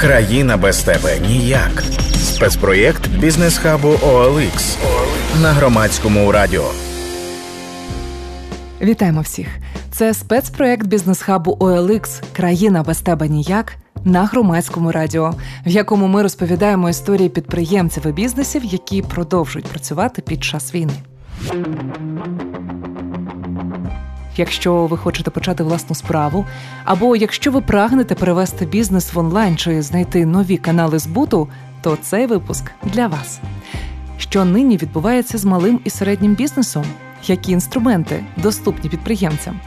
Країна без тебе ніяк. Спецпроєкт бізнес-хабу OLX на громадському радіо. Вітаємо всіх! Це спецпроєкт бізнес-хабу OLX Країна без тебе ніяк на громадському радіо, в якому ми розповідаємо історії підприємців і бізнесів, які продовжують працювати під час війни. Якщо ви хочете почати власну справу, або якщо ви прагнете перевести бізнес в онлайн чи знайти нові канали збуту, то цей випуск для вас. Що нині відбувається з малим і середнім бізнесом? Які інструменти доступні підприємцям?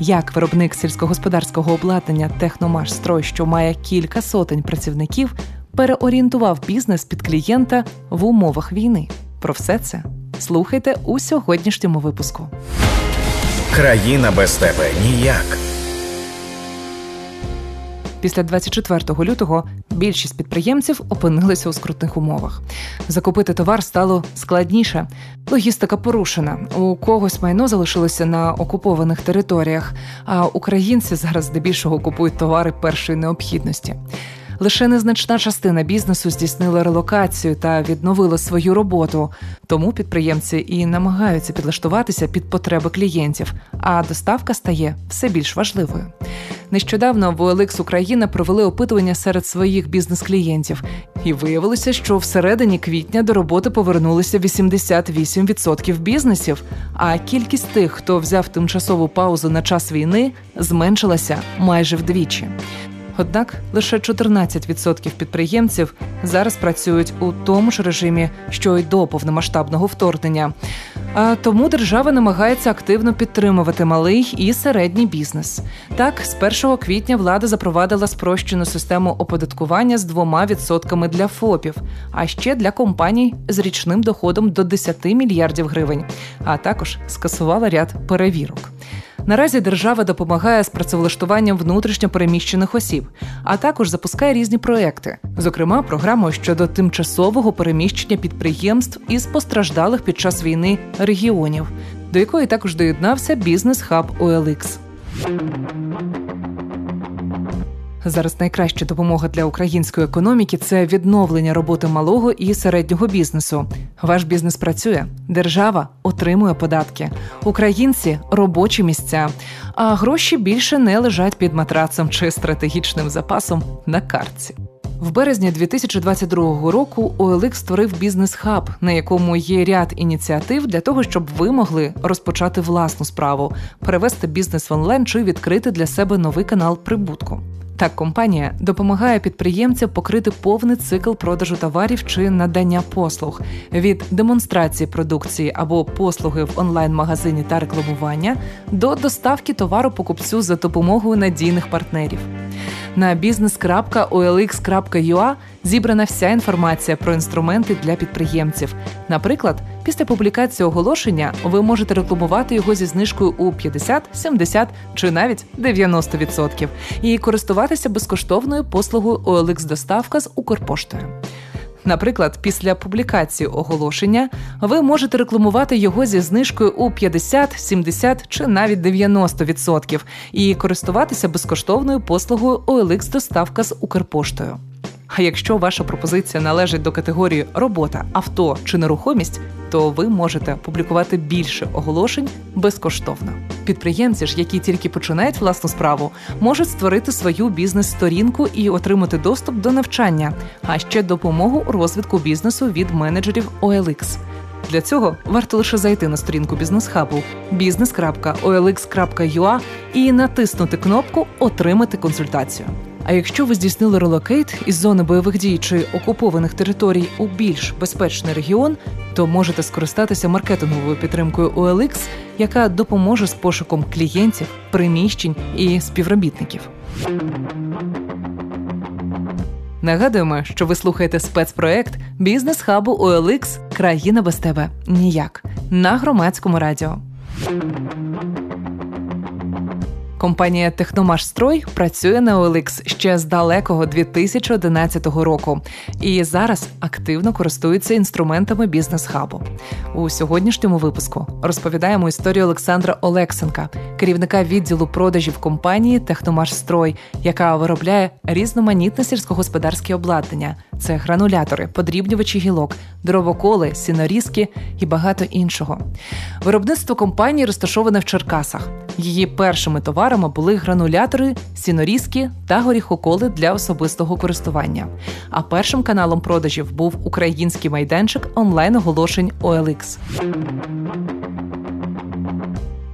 Як виробник сільськогосподарського обладнання Техномаш Строй, що має кілька сотень працівників, переорієнтував бізнес під клієнта в умовах війни? Про все це слухайте у сьогоднішньому випуску. Країна без тебе ніяк. Після 24 лютого більшість підприємців опинилися у скрутних умовах. Закупити товар стало складніше. Логістика порушена. У когось майно залишилося на окупованих територіях, а українці зараз здебільшого купують товари першої необхідності. Лише незначна частина бізнесу здійснила релокацію та відновила свою роботу, тому підприємці і намагаються підлаштуватися під потреби клієнтів, а доставка стає все більш важливою. Нещодавно в OLX Україна провели опитування серед своїх бізнес-клієнтів, і виявилося, що всередині квітня до роботи повернулися 88% бізнесів. А кількість тих, хто взяв тимчасову паузу на час війни, зменшилася майже вдвічі. Однак лише 14% підприємців зараз працюють у тому ж режимі, що й до повномасштабного вторгнення. А тому держава намагається активно підтримувати малий і середній бізнес. Так, з 1 квітня влада запровадила спрощену систему оподаткування з двома відсотками для ФОПів, а ще для компаній з річним доходом до 10 мільярдів гривень, а також скасувала ряд перевірок. Наразі держава допомагає з працевлаштуванням внутрішньо переміщених осіб, а також запускає різні проекти, зокрема, програму щодо тимчасового переміщення підприємств із постраждалих під час війни регіонів, до якої також доєднався бізнес-хаб OLX. Зараз найкраща допомога для української економіки це відновлення роботи малого і середнього бізнесу. Ваш бізнес працює, держава отримує податки, українці робочі місця, а гроші більше не лежать під матрацем чи стратегічним запасом на картці. В березні 2022 року OLX створив бізнес-хаб, на якому є ряд ініціатив для того, щоб ви могли розпочати власну справу, перевести бізнес в онлайн чи відкрити для себе новий канал прибутку. Так, компанія допомагає підприємцям покрити повний цикл продажу товарів чи надання послуг від демонстрації продукції або послуги в онлайн-магазині та рекламування до доставки товару покупцю за допомогою надійних партнерів. На business.olx.ua зібрана вся інформація про інструменти для підприємців. Наприклад, після публікації оголошення ви можете рекламувати його зі знижкою у 50, 70 чи навіть 90% і користуватися безкоштовною послугою OLX доставка з Укрпоштою. Наприклад, після публікації оголошення ви можете рекламувати його зі знижкою у 50, 70 чи навіть 90% і користуватися безкоштовною послугою OLX доставка з Укрпоштою. А якщо ваша пропозиція належить до категорії робота, авто чи нерухомість, то ви можете публікувати більше оголошень безкоштовно. Підприємці ж, які тільки починають власну справу, можуть створити свою бізнес-сторінку і отримати доступ до навчання, а ще допомогу у розвитку бізнесу від менеджерів OLX. Для цього варто лише зайти на сторінку бізнес-хабу business.olx.ua і натиснути кнопку Отримати консультацію. А якщо ви здійснили релокейт із зони бойових дій чи окупованих територій у більш безпечний регіон, то можете скористатися маркетинговою підтримкою OLX, яка допоможе з пошуком клієнтів, приміщень і співробітників. Нагадуємо, що ви слухаєте спецпроект бізнес-хабу OLX Країна без тебе ніяк на громадському радіо. Компанія Техномашстрой працює на OLX ще з далекого 2011 року і зараз активно користується інструментами бізнес-хабу. У сьогоднішньому випуску розповідаємо історію Олександра Олексенка, керівника відділу продажів компанії Техномашстрой, яка виробляє різноманітне сільськогосподарське обладнання. Це гранулятори, подрібнювачі гілок, дровоколи, сінорізки і багато іншого. Виробництво компанії розташоване в Черкасах. Її першими товарами були гранулятори, сінорізки та горіхоколи для особистого користування. А першим каналом продажів був український майданчик онлайн-оголошень OLX.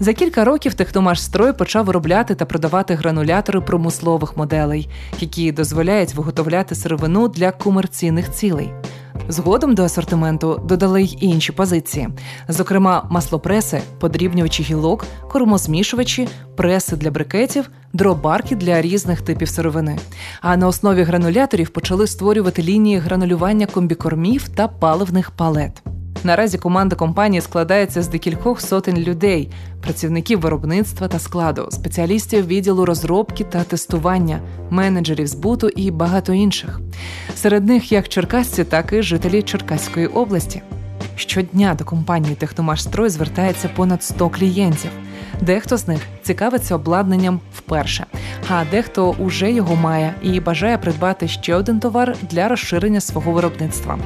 За кілька років Техномашстрой почав виробляти та продавати гранулятори промислових моделей, які дозволяють виготовляти сировину для комерційних цілей. Згодом до асортименту додали й інші позиції, зокрема, маслопреси, подрібнювачі гілок, кормозмішувачі, преси для брикетів, дробарки для різних типів сировини. А на основі грануляторів почали створювати лінії гранулювання комбікормів та паливних палет. Наразі команда компанії складається з декількох сотень людей, працівників виробництва та складу, спеціалістів відділу розробки та тестування, менеджерів збуту і багато інших. Серед них як черкасці, так і жителі Черкаської області. Щодня до компанії Техномашстрой звертається понад 100 клієнтів. Дехто з них цікавиться обладнанням вперше, а дехто уже його має і бажає придбати ще один товар для розширення свого виробництва.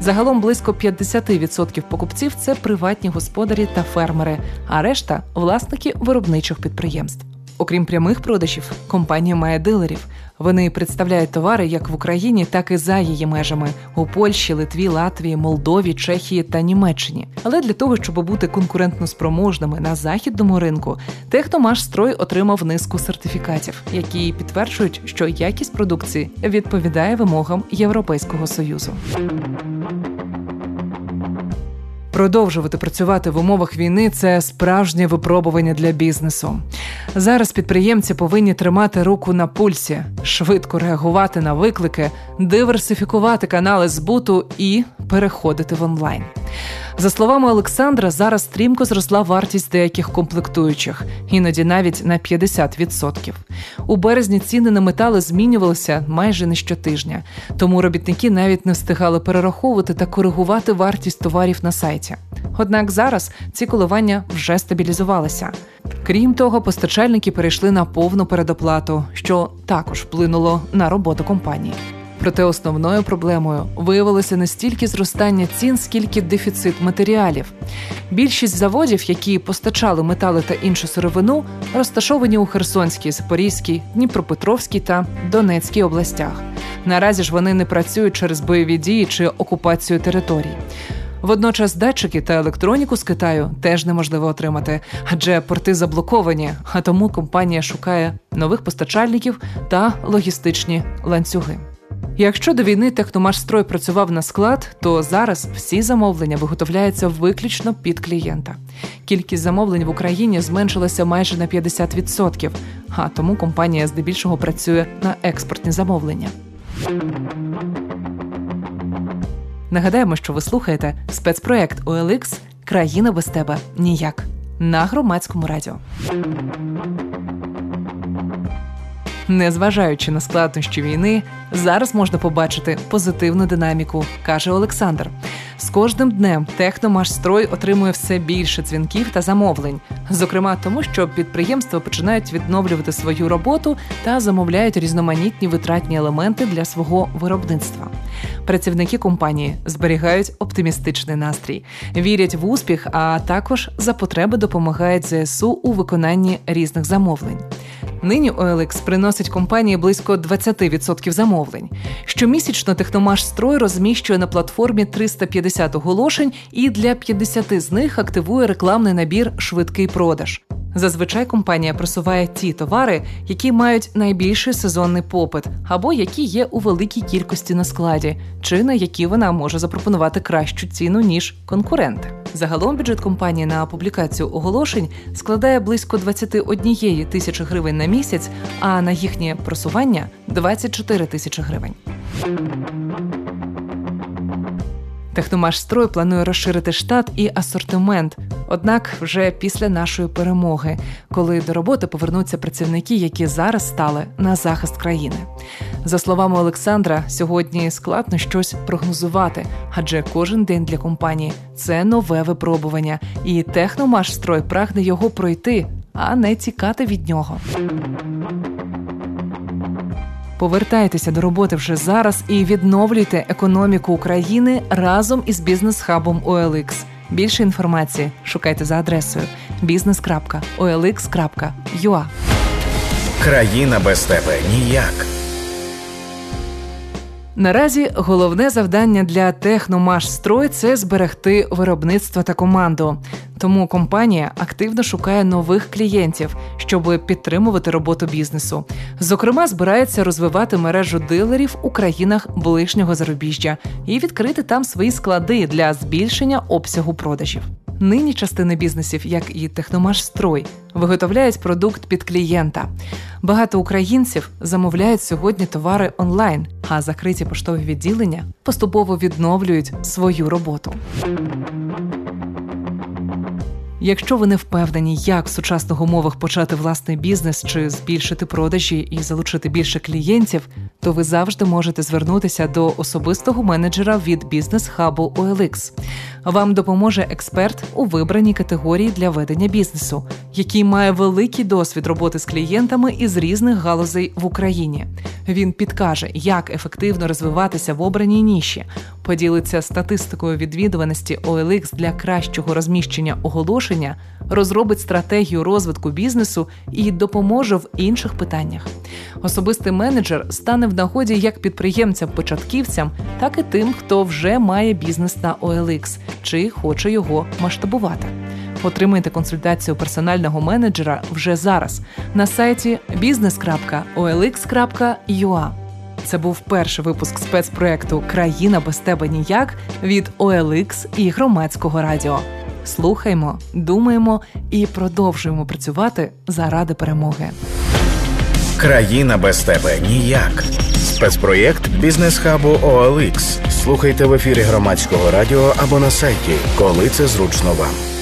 Загалом близько 50% покупців це приватні господарі та фермери, а решта власники виробничих підприємств. Окрім прямих продажів, компанія має дилерів. Вони представляють товари як в Україні, так і за її межами у Польщі, Литві, Латвії, Молдові, Чехії та Німеччині. Але для того, щоб бути конкурентно спроможними на західному ринку, Техномашстрой отримав низку сертифікатів, які підтверджують, що якість продукції відповідає вимогам Європейського союзу. Продовжувати працювати в умовах війни це справжнє випробування для бізнесу. Зараз підприємці повинні тримати руку на пульсі, швидко реагувати на виклики, диверсифікувати канали збуту і переходити в онлайн. За словами Олександра, зараз стрімко зросла вартість деяких комплектуючих, іноді навіть на 50%. У березні ціни на метали змінювалися майже не щотижня, тому робітники навіть не встигали перераховувати та коригувати вартість товарів на сайті. Однак зараз ці коливання вже стабілізувалися. Крім того, постачальники перейшли на повну передоплату, що також вплинуло на роботу компанії. Проте основною проблемою виявилося не стільки зростання цін, скільки дефіцит матеріалів. Більшість заводів, які постачали метали та іншу сировину, розташовані у Херсонській, Запорізькій, Дніпропетровській та Донецькій областях. Наразі ж вони не працюють через бойові дії чи окупацію територій. Водночас датчики та електроніку з Китаю теж неможливо отримати, адже порти заблоковані. А тому компанія шукає нових постачальників та логістичні ланцюги. Якщо до війни Техномашстрой працював на склад, то зараз всі замовлення виготовляються виключно під клієнта. Кількість замовлень в Україні зменшилася майже на 50%, а тому компанія здебільшого працює на експортні замовлення. Нагадаємо, що ви слухаєте спецпроект OLX Країна без тебе ніяк на громадському радіо. Незважаючи на складнощі війни, зараз можна побачити позитивну динаміку, каже Олександр. З кожним днем Техномашстрой отримує все більше дзвінків та замовлень, зокрема тому, що підприємства починають відновлювати свою роботу та замовляють різноманітні витратні елементи для свого виробництва. Працівники компанії зберігають оптимістичний настрій, вірять в успіх, а також за потреби допомагають ЗСУ у виконанні різних замовлень. Нині OLX приносить компанії близько 20% замовлень. Щомісячно техномаш строй розміщує на платформі 350 оголошень і для 50 з них активує рекламний набір Швидкий продаж. Зазвичай компанія просуває ті товари, які мають найбільший сезонний попит, або які є у великій кількості на складі, чи на які вона може запропонувати кращу ціну ніж конкуренти. Загалом бюджет компанії на публікацію оголошень складає близько 21 тисячі гривень на місяць, а на їхнє просування 24 тисячі гривень. Техномашстрой планує розширити штат і асортимент Однак вже після нашої перемоги, коли до роботи повернуться працівники, які зараз стали на захист країни. За словами Олександра, сьогодні складно щось прогнозувати, адже кожен день для компанії це нове випробування, і техномашстрой прагне його пройти, а не тікати від нього. Повертайтеся до роботи вже зараз і відновлюйте економіку України разом із бізнес-хабом OLX. Більше інформації шукайте за адресою business.olx.ua Країна без тебе ніяк. Наразі головне завдання для Техномашстрой – це зберегти виробництво та команду. Тому компанія активно шукає нових клієнтів, щоб підтримувати роботу бізнесу. Зокрема, збирається розвивати мережу дилерів у країнах ближнього зарубіжжя і відкрити там свої склади для збільшення обсягу продажів. Нині частини бізнесів, як і Техномашстрой, виготовляють продукт під клієнта. Багато українців замовляють сьогодні товари онлайн, а закриті поштові відділення поступово відновлюють свою роботу. Якщо ви не впевнені, як в сучасних умовах почати власний бізнес чи збільшити продажі і залучити більше клієнтів, то ви завжди можете звернутися до особистого менеджера від бізнес-хабу OLX. Вам допоможе експерт у вибраній категорії для ведення бізнесу, який має великий досвід роботи з клієнтами із різних галузей в Україні. Він підкаже, як ефективно розвиватися в обраній ніші, поділиться статистикою відвідуваності OLX для кращого розміщення оголошення, розробить стратегію розвитку бізнесу і допоможе в інших питаннях. Особистий менеджер стане в нагоді як підприємцям-початківцям, так і тим, хто вже має бізнес на OLX чи хоче його масштабувати. Отримайте консультацію персонального менеджера вже зараз на сайті business.olx.ua. Це був перший випуск спецпроекту Країна без тебе ніяк від OLX і громадського радіо. Слухаймо, думаємо і продовжуємо працювати заради перемоги. Країна без тебе ніяк. Спецпроєкт бізнес-хабу OLX. Слухайте в ефірі громадського радіо або на сайті, коли це зручно вам.